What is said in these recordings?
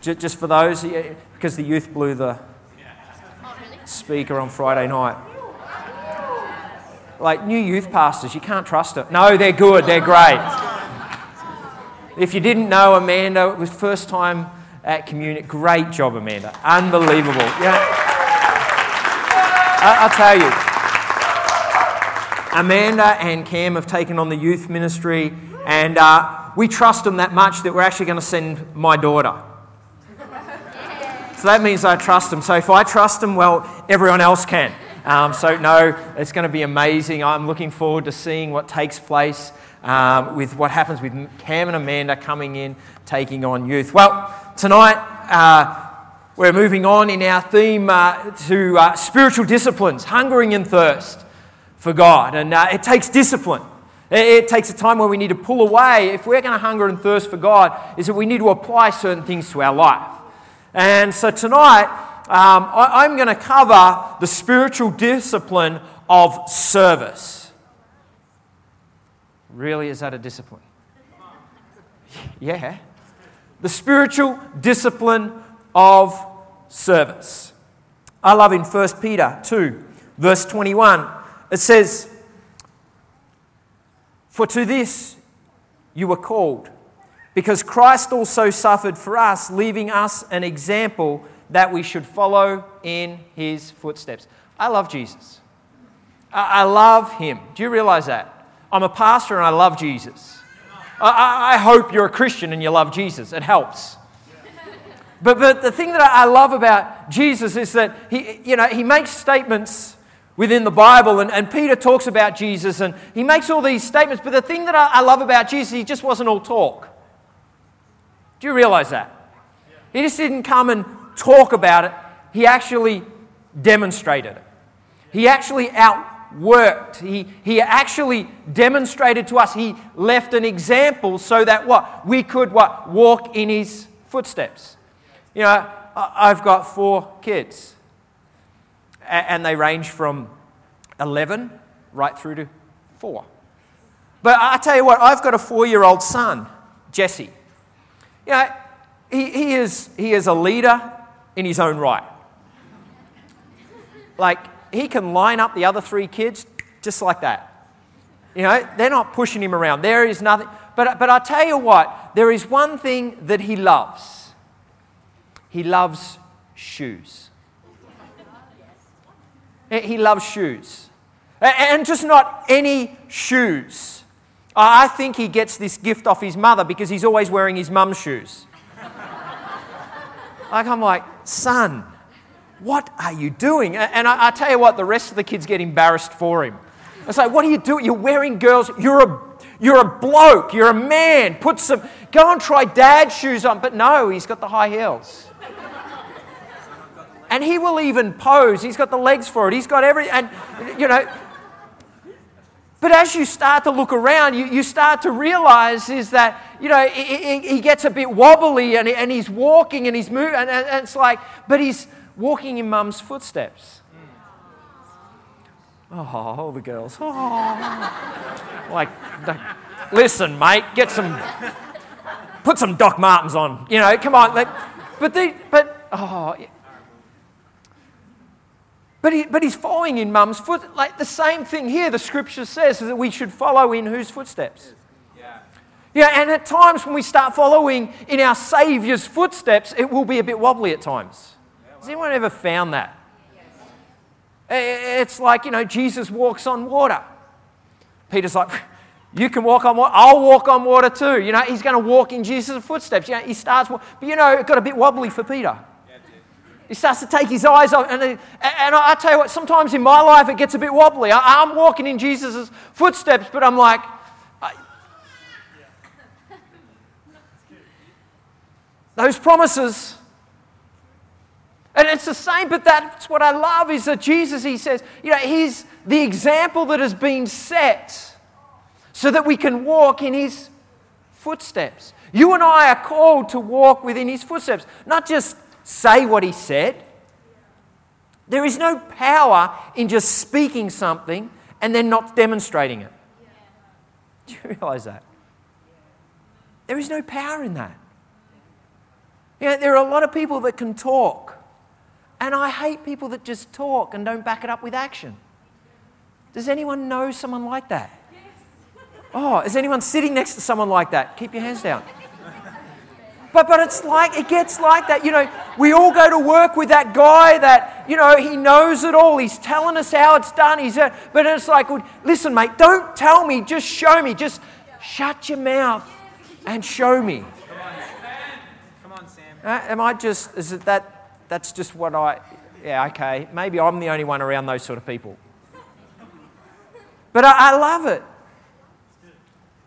Just for those, because the youth blew the speaker on Friday night. Like new youth pastors, you can't trust it. No, they're good, they're great. If you didn't know Amanda, it was first time at communion. Great job, Amanda. Unbelievable. Yeah. I, will tell you, Amanda and Cam have taken on the youth ministry, and uh, we trust them that much that we're actually going to send my daughter. So that means I trust them. So if I trust them, well, everyone else can. Um, so, no, it's going to be amazing. I'm looking forward to seeing what takes place um, with what happens with Cam and Amanda coming in, taking on youth. Well, tonight uh, we're moving on in our theme uh, to uh, spiritual disciplines, hungering and thirst for God. And uh, it takes discipline. It, it takes a time where we need to pull away. If we're going to hunger and thirst for God, is that we need to apply certain things to our life. And so tonight, um, I, I'm going to cover the spiritual discipline of service. Really, is that a discipline? Yeah. The spiritual discipline of service. I love in 1 Peter 2, verse 21, it says, For to this you were called because Christ also suffered for us, leaving us an example that we should follow in his footsteps. I love Jesus. I, love him. Do you realize that? I'm a pastor and I love Jesus. I, I hope you're a Christian and you love Jesus. It helps. But, but the thing that I love about Jesus is that he, you know, he makes statements within the Bible, and, and Peter talks about Jesus, and he makes all these statements. But the thing that I, I love about Jesus, he just wasn't all talk. Do you realize that? He just didn't come and talk about it, he actually demonstrated it. He actually outworked. He, he actually demonstrated to us. He left an example so that what? We could what? Walk in his footsteps. You know, I've got four kids, and they range from 11 right through to four. But I tell you what, I've got a four year old son, Jesse. You know, he, he, is, he is a leader in his own right. Like, he can line up the other three kids just like that. You know, they're not pushing him around. There is nothing. But, but I tell you what, there is one thing that he loves. He loves shoes. He loves shoes. And just not any shoes. I think he gets this gift off his mother because he's always wearing his mum's shoes. like, I'm like, son, what are you doing? And I, I, tell you what, the rest of the kids get embarrassed for him. I say, what are you doing? You're wearing girls, you're a, you're a bloke, you're a man. Put some, go and try dad's shoes on. But no, he's got the high heels. and he will even pose. He's got the legs for it. He's got every, and you know, but as you start to look around, you, you start to realize is that, you know, he, he gets a bit wobbly and, and he's walking and he's moving. And, and it's like, but he's walking in mum's footsteps. Oh, all the girls. Oh. like, listen, mate, get some, put some Doc Martens on. You know, come on. Like, but, the, but, oh, but, he, but he's following in mum's foot. Like the same thing here, the scripture says that we should follow in whose footsteps? Yeah. yeah, and at times when we start following in our Saviour's footsteps, it will be a bit wobbly at times. Has anyone ever found that? It's like, you know, Jesus walks on water. Peter's like, you can walk on water. I'll walk on water too. You know, he's going to walk in Jesus' footsteps. You know, he starts, but you know, it got a bit wobbly for Peter. He starts to take his eyes off. And, and I, tell you what, sometimes in my life it gets a bit wobbly. I, am walking in Jesus' footsteps, but I'm like, I, those promises. And it's the same, but that's what I love is that Jesus, he says, you know, he's the example that has been set so that we can walk in his footsteps. You and I are called to walk within his footsteps, not just say what he said. There is no power in just speaking something and then not demonstrating it. Do you realize that? There is no power in that. You know, there are a lot of people that can talk. And I hate people that just talk and don't back it up with action. Does anyone know someone like that? Oh, is anyone sitting next to someone like that? Keep your hands down. But, but it's like, it gets like that. You know, we all go to work with that guy that, you know, he knows it all. He's telling us how it's done. He's, uh, but it's like, well, listen, mate, don't tell me, just show me. Just shut your mouth and show me. Come on, Come on Sam. Uh, am I just, is it that, that's just what I, yeah, okay. Maybe I'm the only one around those sort of people. But I, I love it.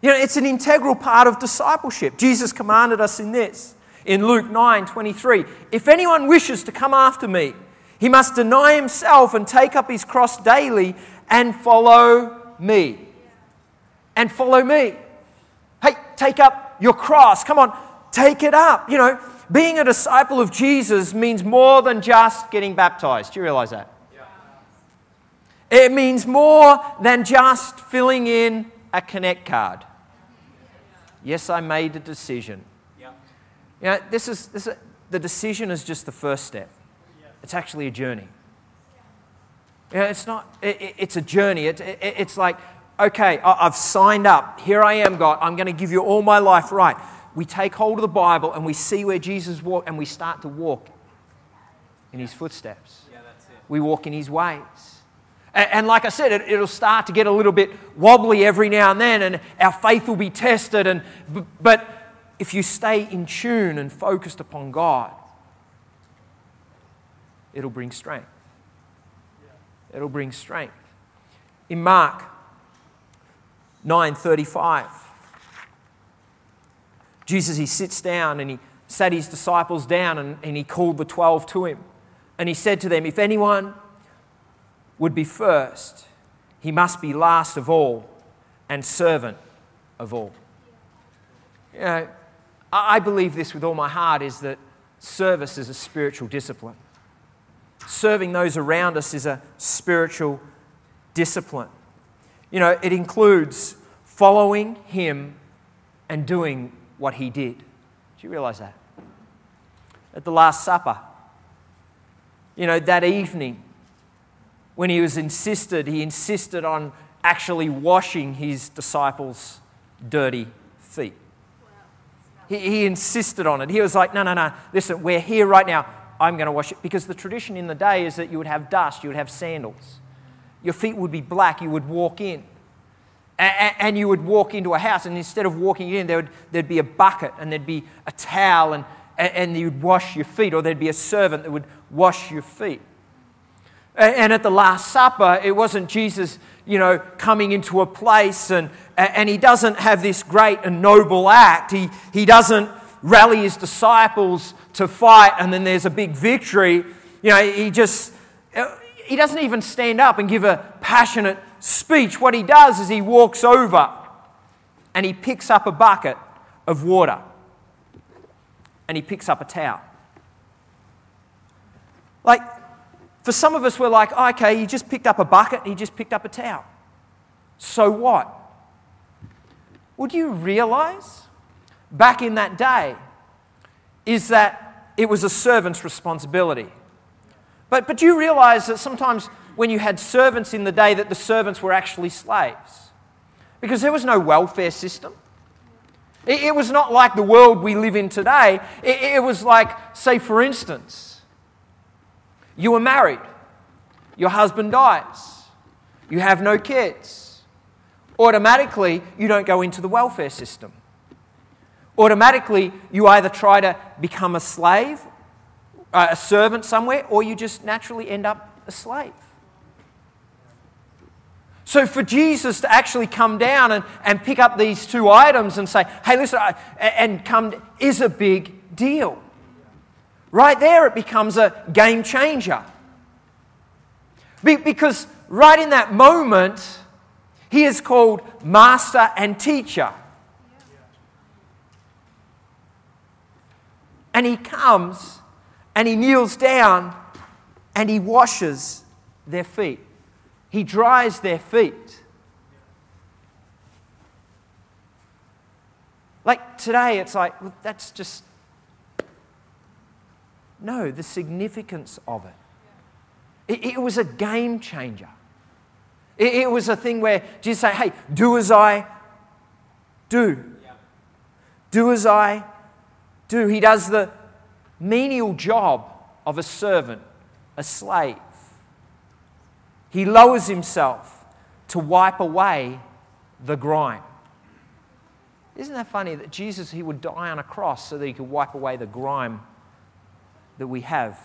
You know, it's an integral part of discipleship. Jesus commanded us in this in Luke 9 23. If anyone wishes to come after me, he must deny himself and take up his cross daily and follow me. And follow me. Hey, take up your cross. Come on, take it up. You know, being a disciple of Jesus means more than just getting baptized. Do you realize that? Yeah. It means more than just filling in a connect card. Yes, I made a decision. Yeah. You know, this is, this is, the decision is just the first step. Yeah. It's actually a journey. You know, it's not, it, it, it's a journey. It, it's like, okay, I've signed up. Here I am, God. I'm going to give you all my life right. We take hold of the Bible and we see where Jesus walked and we start to walk in his footsteps. Yeah, we walk in his ways. And, like I said, it, it'll start to get a little bit wobbly every now and then, and our faith will be tested. And, but if you stay in tune and focused upon God, it'll bring strength. It'll bring strength. In Mark 9:35, Jesus he sits down and he sat his disciples down and, and he called the 12 to him. And he said to them, If anyone would be first, he must be last of all and servant of all. You know, I believe this with all my heart is that service is a spiritual discipline. Serving those around us is a spiritual discipline. You know, it includes following him and doing what he did. Do you realize that? At the Last Supper, you know, that evening, when he was insisted, he insisted on actually washing his disciples' dirty feet. He, he insisted on it. He was like, no, no, no, listen, we're here right now. I'm going to wash it. Because the tradition in the day is that you would have dust, you would have sandals. Your feet would be black, you would walk in. And you would walk into a house, and instead of walking in, there would there'd be a bucket, and there'd be a towel, and, and you'd wash your feet, or there'd be a servant that would wash your feet. And at the Last Supper, it wasn't Jesus, you know, coming into a place and, and he doesn't have this great and noble act. He, he doesn't rally his disciples to fight and then there's a big victory. You know, he just, uh, he doesn't even stand up and give a passionate speech. What he does is he walks over and he picks up a bucket of water and he picks up a towel. Like, for some of us, we're like, oh, okay, he just picked up a bucket, he just picked up a towel. So what? Would you realize back in that day is that it was a servant's responsibility? But, but do you realize that sometimes when you had servants in the day, that the servants were actually slaves? Because there was no welfare system. It, it was not like the world we live in today. It, it was like, say, for instance, you were married, your husband dies, you have no kids. Automatically, you don't go into the welfare system. Automatically, you either try to become a slave, uh, a servant somewhere, or you just naturally end up a slave. So, for Jesus to actually come down and, and pick up these two items and say, hey, listen, and come is a big deal. Right there, it becomes a game changer. because right in that moment, he is called master and teacher. And he comes and he kneels down and he washes their feet. He dries their feet. Like today, it's like, that's just No, the significance of it. It, it was a game changer. It, it, was a thing where Jesus said, hey, do as I do. Do as I do. He does the menial job of a servant, a slave. He lowers himself to wipe away the grime. Isn't that funny that Jesus, he would die on a cross so that he could wipe away the grime that we have?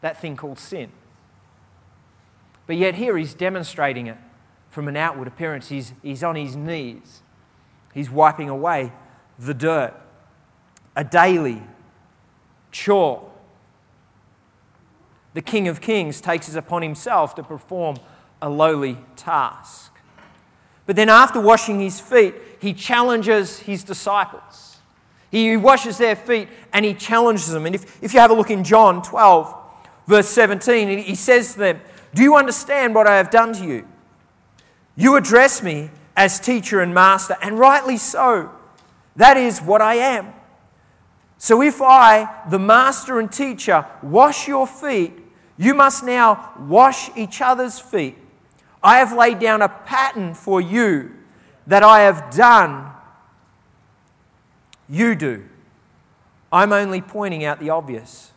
That thing called sin. But yet, here he's demonstrating it from an outward appearance. He's, he's on his knees, he's wiping away the dirt. A daily chore. The King of Kings takes it upon himself to perform a lowly task. But then, after washing his feet, he challenges his disciples. He washes their feet and he challenges them. And if, if you have a look in John 12, verse 17, he says to them, Do you understand what I have done to you? You address me as teacher and master, and rightly so. That is what I am. So if I, the master and teacher, wash your feet, you must now wash each other's feet. I have laid down a pattern for you that I have done. You do. I'm only pointing out the obvious.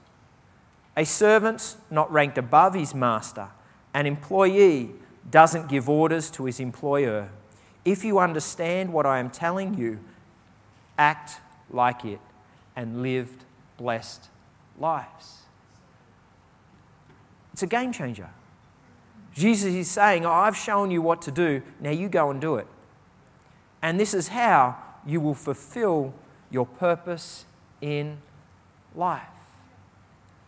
A servant not ranked above his master, an employee doesn't give orders to his employer. If you understand what I am telling you, act like it and live blessed lives. It's a game changer. Jesus is saying, oh, I've shown you what to do, now you go and do it. And this is how you will fulfill your purpose in life.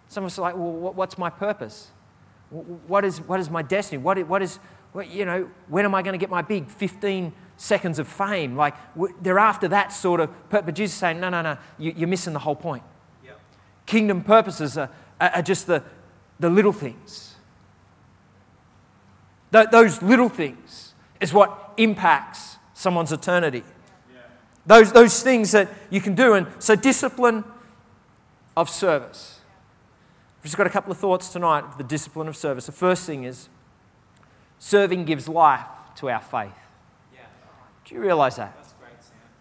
Some of us are like, well, what's my purpose? What is, what is my destiny? What is, what is what, you know, when am I going to get my big 15 seconds of fame? Like, they're after that sort of, but Jesus is saying, no, no, no, you, are missing the whole point. Kingdom purposes are, are just the, the little things Th- those little things is what impacts someone's eternity. Yeah. Those, those things that you can do. And so, discipline of service. I've just got a couple of thoughts tonight of the discipline of service. The first thing is serving gives life to our faith. Yeah. Do you realize that? Great,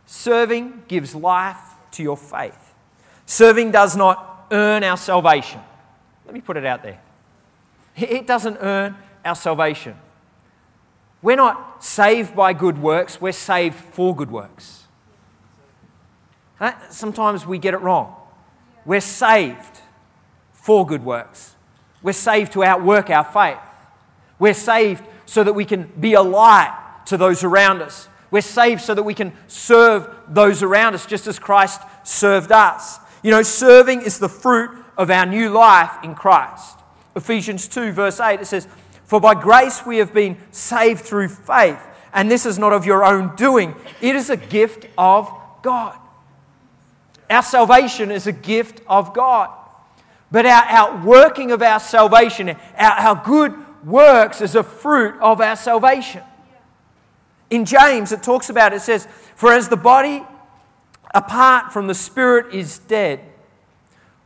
serving gives life to your faith. Serving does not earn our salvation. Let me put it out there. It doesn't earn our salvation. We're not saved by good works, we're saved for good works. Sometimes we get it wrong. We're saved for good works. We're saved to outwork our faith. We're saved so that we can be a light to those around us. We're saved so that we can serve those around us just as Christ served us. You know, serving is the fruit of our new life in Christ. Ephesians 2, verse 8, it says, For by grace we have been saved through faith, and this is not of your own doing, it is a gift of God. Our salvation is a gift of God. But our, our working of our salvation, our, our good works, is a fruit of our salvation. In James, it talks about it says, For as the body apart from the spirit is dead,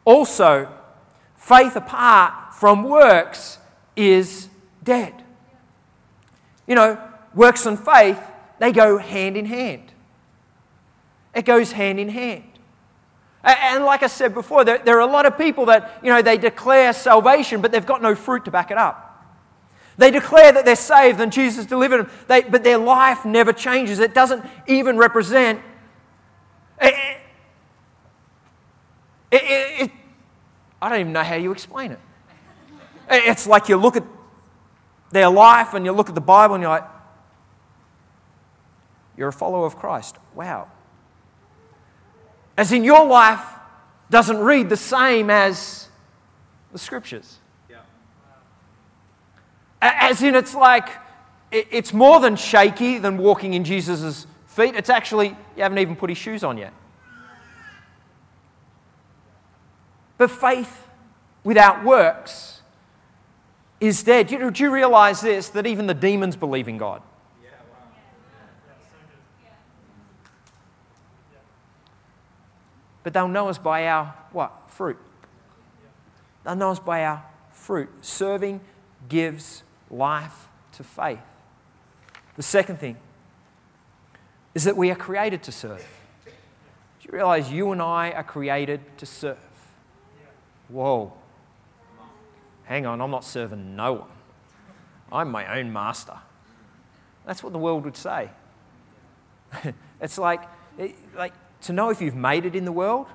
also faith apart from works is dead. You know, works and faith, they go hand in hand. It goes hand in hand. And like I said before, there, there, are a lot of people that, you know, they declare salvation, but they've got no fruit to back it up. They declare that they're saved and Jesus delivered them, they, but their life never changes. It doesn't even represent. It, it, it, I don't even know how you explain it. It's like you look at their life and you look at the Bible and you're like, you're a follower of Christ. Wow. As in, your life doesn't read the same as the scriptures. Yeah. As in, it's like, it's more than shaky than walking in Jesus' feet. It's actually, you haven't even put his shoes on yet. But faith without works is dead. Do you, do you realize this? That even the demons believe in God. But they'll know us by our what? Fruit. They'll know us by our fruit. Serving gives life to faith. The second thing is that we are created to serve. Do you realize you and I are created to serve? Whoa. Hang on, I'm not serving no one. I'm my own master. That's what the world would say. it's like, like to know if you've made it in the world,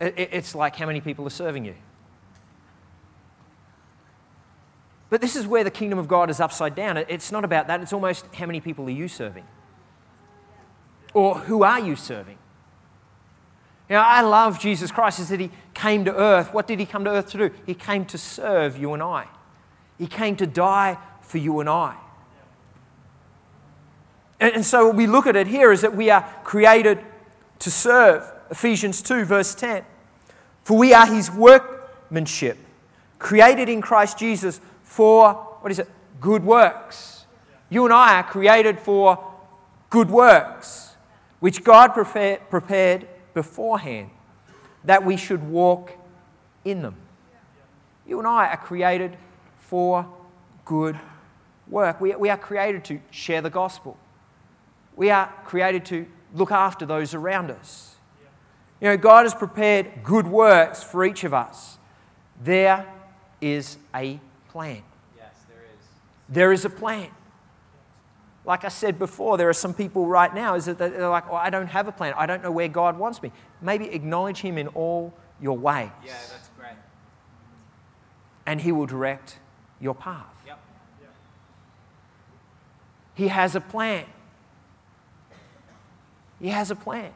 it's like how many people are serving you. But this is where the kingdom of God is upside down. It's not about that, it's almost how many people are you serving? Or who are you serving? Know, I love Jesus Christ is that he came to earth. What did he come to earth to do? He came to serve you and I. He came to die for you and I. And, and so we look at it here is that we are created to serve. Ephesians 2, verse 10. For we are his workmanship, created in Christ Jesus for, what is it? Good works. You and I are created for good works, which God prepared beforehand that we should walk in them. You and I are created for good work. We, we are created to share the gospel. We are created to look after those around us. You know, God has prepared good works for each of us. There is a plan. Yes, there is. There is a plan. Like I said before, there are some people right now is that they're like, "Oh, I don't have a plan. I don't know where God wants me." Maybe acknowledge Him in all your ways. Yeah, that's great. And He will direct your path. Yep. He has a plan. He has a plan.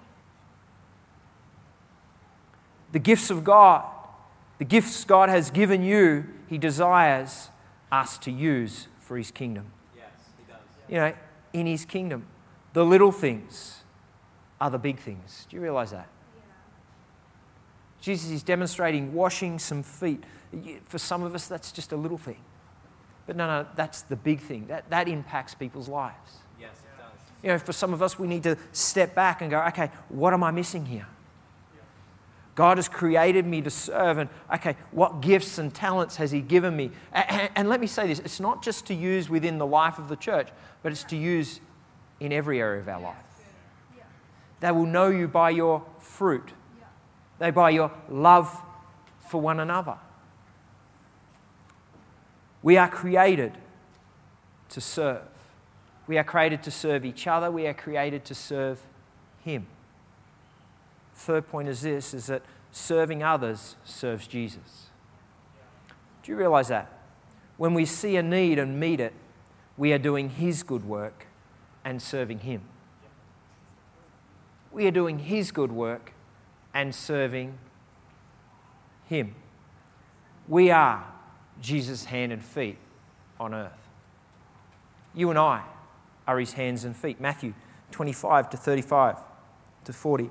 The gifts of God, the gifts God has given you, He desires us to use for His kingdom. Yes, he does. You know, in His kingdom, the little things are the big things. Do you realize that? Jesus is demonstrating washing some feet. For some of us, that's just a little thing. But no, no, that's the big thing. That, that impacts people's lives. Yes, it does. You know, for some of us, we need to step back and go, okay, what am I missing here? God has created me to serve, and okay, what gifts and talents has He given me? And, and, let me say this it's not just to use within the life of the church, but it's to use in every area of our life. They will know you by your fruit, they by your love for one another. We are created to serve. We are created to serve each other. We are created to serve Him. Third point is this is that serving others serves Jesus. Do you realize that? When we see a need and meet it, we are doing His good work and serving Him. We are doing His good work and serving Him. We are Jesus' hand and feet on earth. You and I are his hands and feet. Matthew 25 to 35 to 40.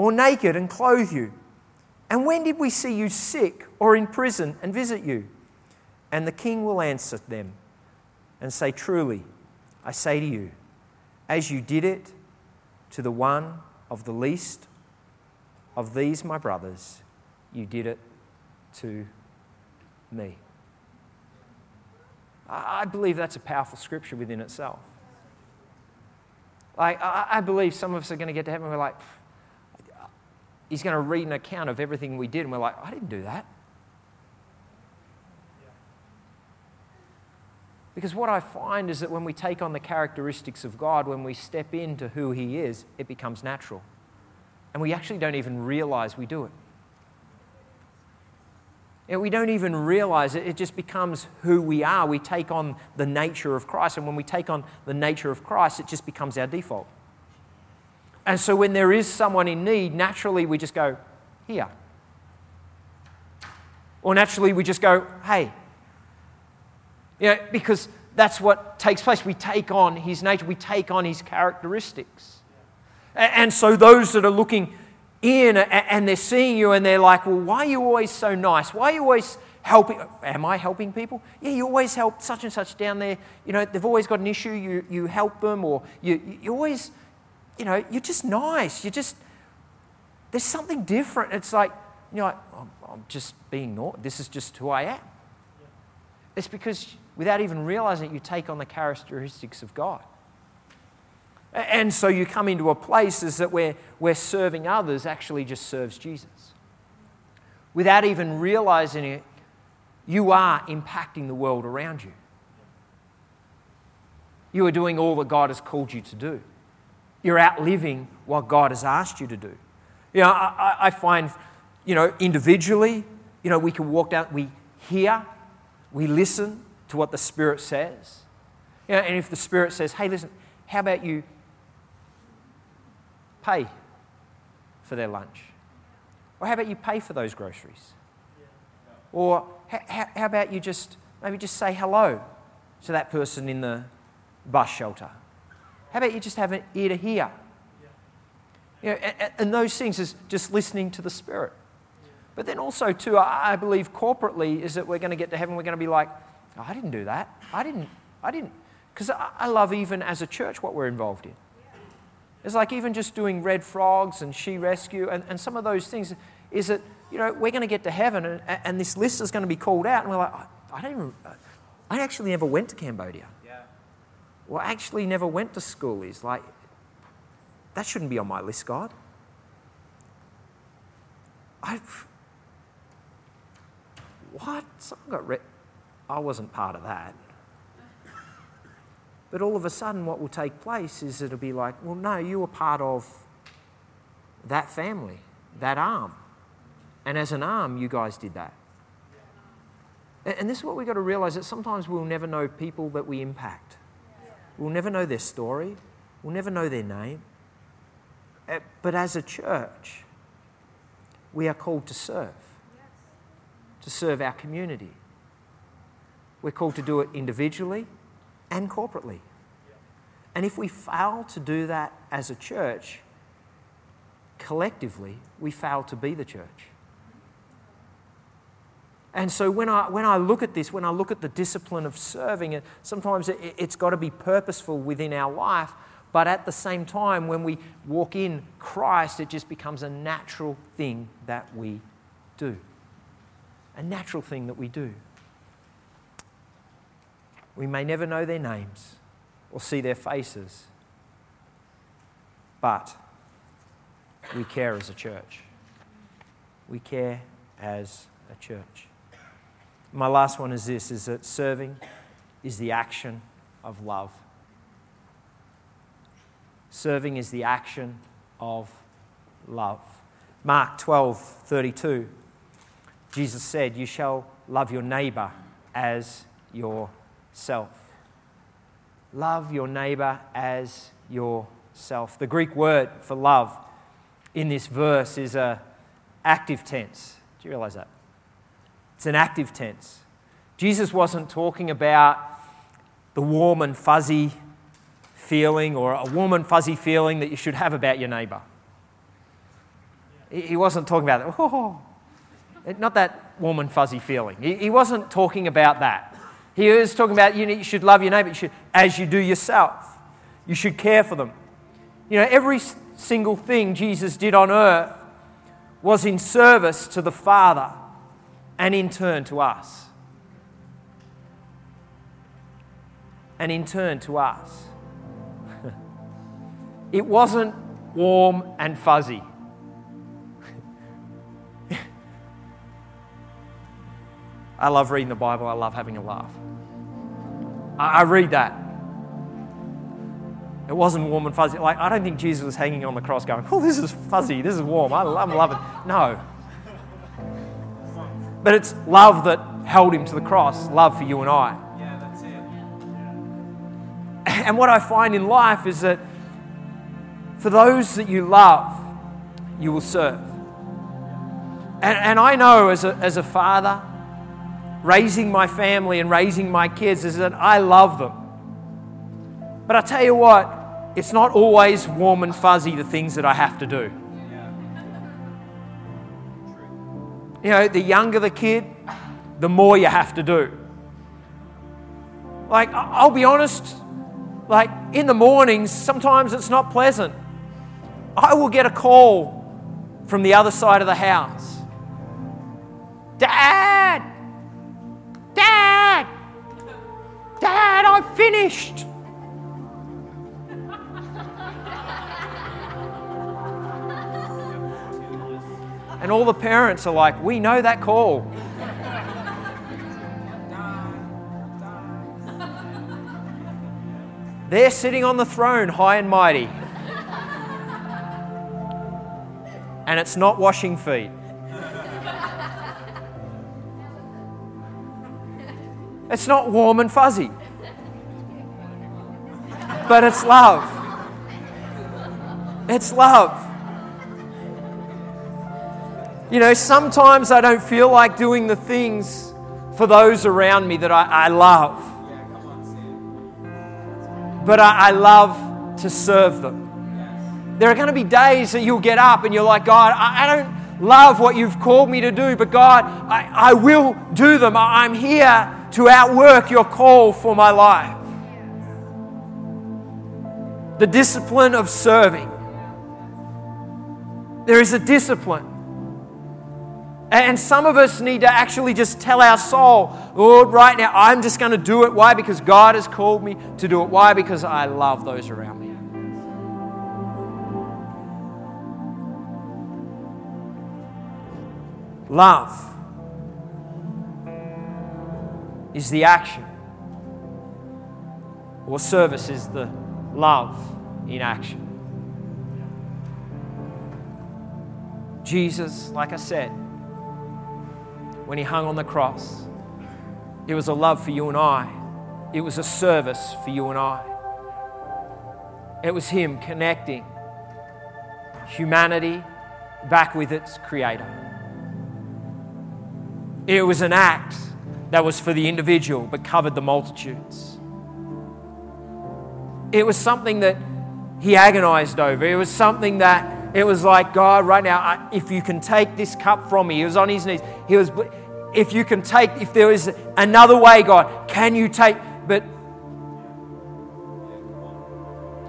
or naked and clothe you? And when did we see you sick or in prison and visit you? And the king will answer them and say, Truly, I say to you, as you did it to the one of the least of these my brothers, you did it to me. I believe that's a powerful scripture within itself. Like, I believe some of us are going to get to heaven and we're like, he's going to read an account of everything we did, and we're like, I didn't do that. Because what I find is that when we take on the characteristics of God, when we step into who He is, it becomes natural. And we actually don't even realize we do it And we don't even realize it. It just becomes who we are. We take on the nature of Christ. And when we take on the nature of Christ, it just becomes our default. And so when there is someone in need, naturally we just go, here. Or naturally, we just go, hey. You know, because that's what takes place. We take on his nature, we take on his characteristics. And so, those that are looking in and they're seeing you and they're like, well, why are you always so nice? Why are you always helping? Am I helping people? Yeah, you always help such and such down there. You know, they've always got an issue, you, you help them, or you, you always, you know, you're just nice. You're just, there's something different. It's like, you know, I'm, I'm just being normal. This is just who I am. It's because without even realizing it, you take on the characteristics of God. And so you come into a place is that where, where serving others actually just serves Jesus. Without even realizing it, you are impacting the world around you. You are doing all that God has called you to do. You're outliving what God has asked you to do. You know, I, I find, you know, individually, you know, we can walk down, we hear, we listen to what the Spirit says. You know, and if the Spirit says, hey, listen, how about you pay for their lunch? Or how about you pay for those groceries? Or how, how, about you just maybe just say hello to that person in the bus shelter? How about you just have an ear to hear? You know, and, and those things is just listening to the Spirit. But then also, too, I believe corporately is that we're going to get to heaven, we're going to be like, oh, I didn't do that. I didn't, I didn't. Because I love even as a church what we're involved in. It's like even just doing red frogs and she rescue and, and some of those things is that, you know, we're going to get to heaven and, and this list is going to be called out and we're like, I, I don't even, I actually never went to Cambodia. Well, actually never went to schoolies. Like, that shouldn't be on my list, God. I've what? Someone got red. I wasn't part of that. But all of a sudden, what will take place is it'll be like, well, no, you were part of that family, that arm. And as an arm, you guys did that. And this is what we've got to realize that sometimes we'll never know people that we impact. We'll never know their story, we'll never know their name. Uh, but as a church, we are called to serve, to serve our community. We're called to do it individually and corporately. And if we fail to do that as a church, collectively, we fail to be the church. And so when I, when I look at this, when I look at the discipline of serving, sometimes it, it's got to be purposeful within our life. But at the same time, when we walk in Christ, it just becomes a natural thing that we do. A natural thing that we do. We may never know their names or see their faces, but we care as a church. We care as a church. My last one is this is that serving is the action of love. Serving is the action of love. Mark 12, 32. Jesus said, You shall love your neighbor as yourself. Love your neighbor as yourself. The Greek word for love in this verse is a active tense. Do you realize that? It's an active tense. Jesus wasn't talking about the warm and fuzzy feeling or a warm and fuzzy feeling that you should have about your neighbor. He wasn't talking about that. Oh, not that warm and fuzzy feeling. He wasn't talking about that. He was talking about you should love your neighbor as you do yourself. You should care for them. You know, every single thing Jesus did on earth was in service to the Father and in turn to us. And in turn to us. it wasn't warm and fuzzy. I love reading the Bible, I love having a laugh. I, I read that. It wasn't warm and fuzzy. Like, I don't think Jesus was hanging on the cross going, oh, this is fuzzy, this is warm, I, I'm loving it. No. But it's love that held him to the cross, love for you and I. Yeah, that's it. And what I find in life is that for those that you love, you will serve. And, and I know as a, as a father, raising my family and raising my kids is that I love them. But I tell you what, it's not always warm and fuzzy the things that I have to do. You know, the younger the kid, the more you have to do. Like, I'll be honest, like in the mornings, sometimes it's not pleasant. I will get a call from the other side of the house Dad! Dad! Dad, I'm finished! And all the parents are like, We know that call. They're sitting on the throne, high and mighty. And it's not washing feet. It's not warm and fuzzy. But it's love. It's love. You know, sometimes I don't feel like doing the things for those around me that I, I love. But I, I love to serve them. There are going to be days that you'll get up and you're like, God, I, I don't love what you've called me to do, but God, I, I will do them. I, I'm here to outwork your call for my life. The discipline of serving. There is a discipline. And some of us need to actually just tell our soul, Lord, right now, I'm just going to do it. Why? Because God has called me to do it. Why? Because I love those around me. Love is the action, or service is the love in action. Jesus, like I said, when he hung on the cross, it was a love for you and I, it was a service for you and I. It was him connecting humanity back with its creator. It was an act that was for the individual but covered the multitudes. It was something that he agonized over. It was something that it was like, God, right now, if you can take this cup from me, he was on his knees. He was, if you can take, if there is another way, God, can you take, but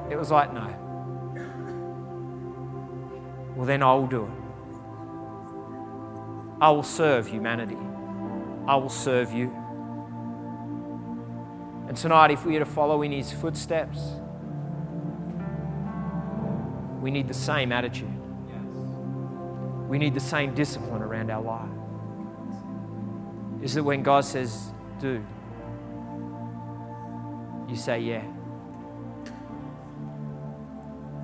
it was like, no. Well, then I will do it. I will serve humanity. I will serve you. And tonight, if we are to follow in his footsteps, we need the same attitude. We need the same discipline around our life. Is that when God says, do, you say, yeah.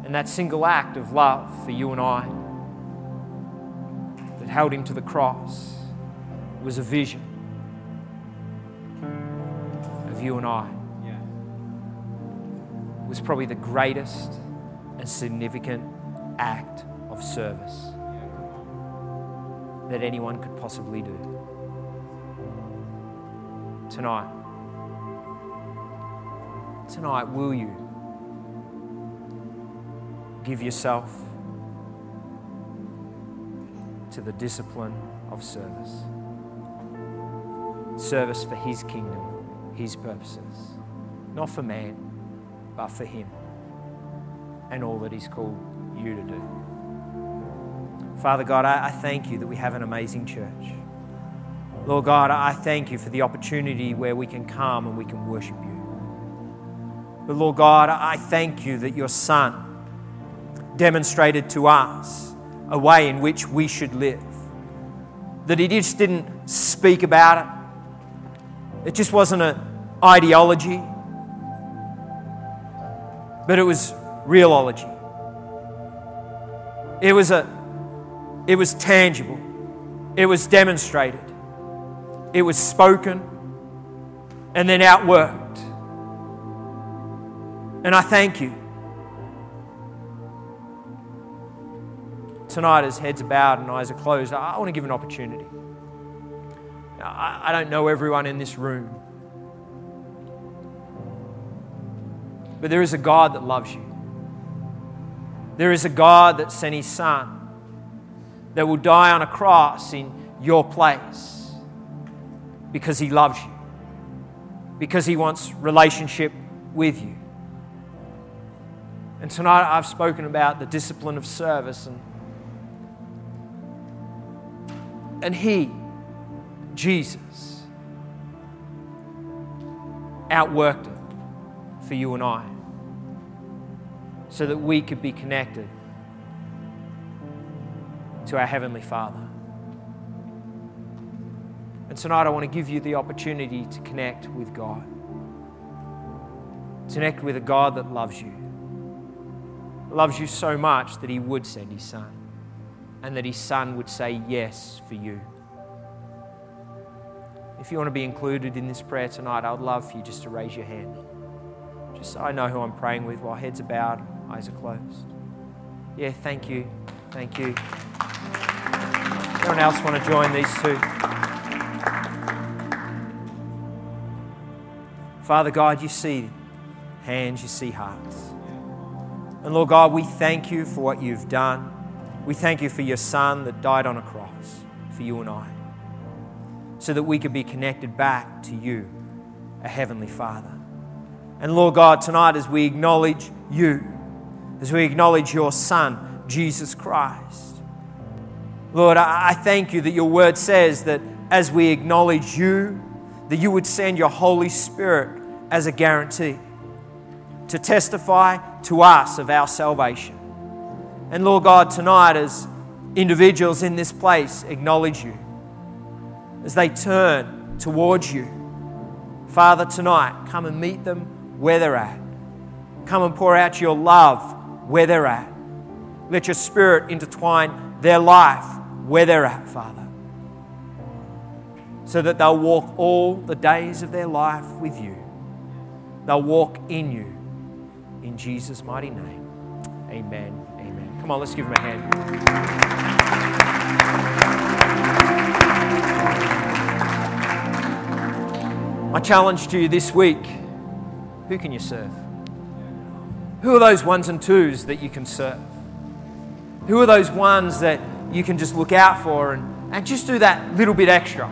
And that single act of love for you and I that held him to the cross was a vision of you and I. It was probably the greatest and significant act of service that anyone could possibly do. Tonight, tonight, will you give yourself to the discipline of service? Service for His kingdom, His purposes, not for man, but for Him and all that He's called you to do. Father God, I, thank you that we have an amazing church. Lord God, I thank you for the opportunity where we can come and we can worship you. But Lord God, I thank you that your Son demonstrated to us a way in which we should live. That he just didn't speak about it, it just wasn't an ideology, but it was realology. It was, a, it was tangible, it was demonstrated, it was spoken, and then outworked. And I thank you tonight, as heads are bowed and eyes are closed, I, want to give an opportunity. I don't know everyone in this room, but there is a God that loves you. There is a God that sent his son that will die on a cross in your place because he loves you, because he wants relationship with you. And tonight I've spoken about the discipline of service and and he Jesus outworked it for you and I so that we could be connected to our Heavenly Father. And tonight I want to give you the opportunity to connect with God, connect with a God that loves you, loves you so much that He would send His Son, and that His Son would say yes for you. If you want to be included in this prayer tonight, I would love for you just to raise your hand. Just so I know who I'm praying with while heads are bowed, eyes are closed. Yeah, thank you. Thank you. Anyone else want to join these two? Father God, you see hands, you see hearts. And Lord God, we thank you for what you've done. We thank you for your Son that died on a cross for you and I, so that we could be connected back to you, a Heavenly Father. And Lord God, tonight as we acknowledge you, as we acknowledge your Son, Jesus Christ, Lord, I thank you that your word says that as we acknowledge you, that you would send your Holy Spirit as a guarantee to testify to us of our salvation. And Lord God, tonight, as individuals in this place acknowledge you, as they turn towards you, Father, tonight, come and meet them where they're at. Come and pour out your love where they're at. Let your spirit intertwine their life where they're at, Father, so that they'll walk all the days of their life with you. They'll walk in you. In Jesus' mighty name. Amen. Amen. Come on, let's give him a hand. My challenge to you this week who can you serve? Who are those ones and twos that you can serve? Who are those ones that you can just look out for and, and just do that little bit extra?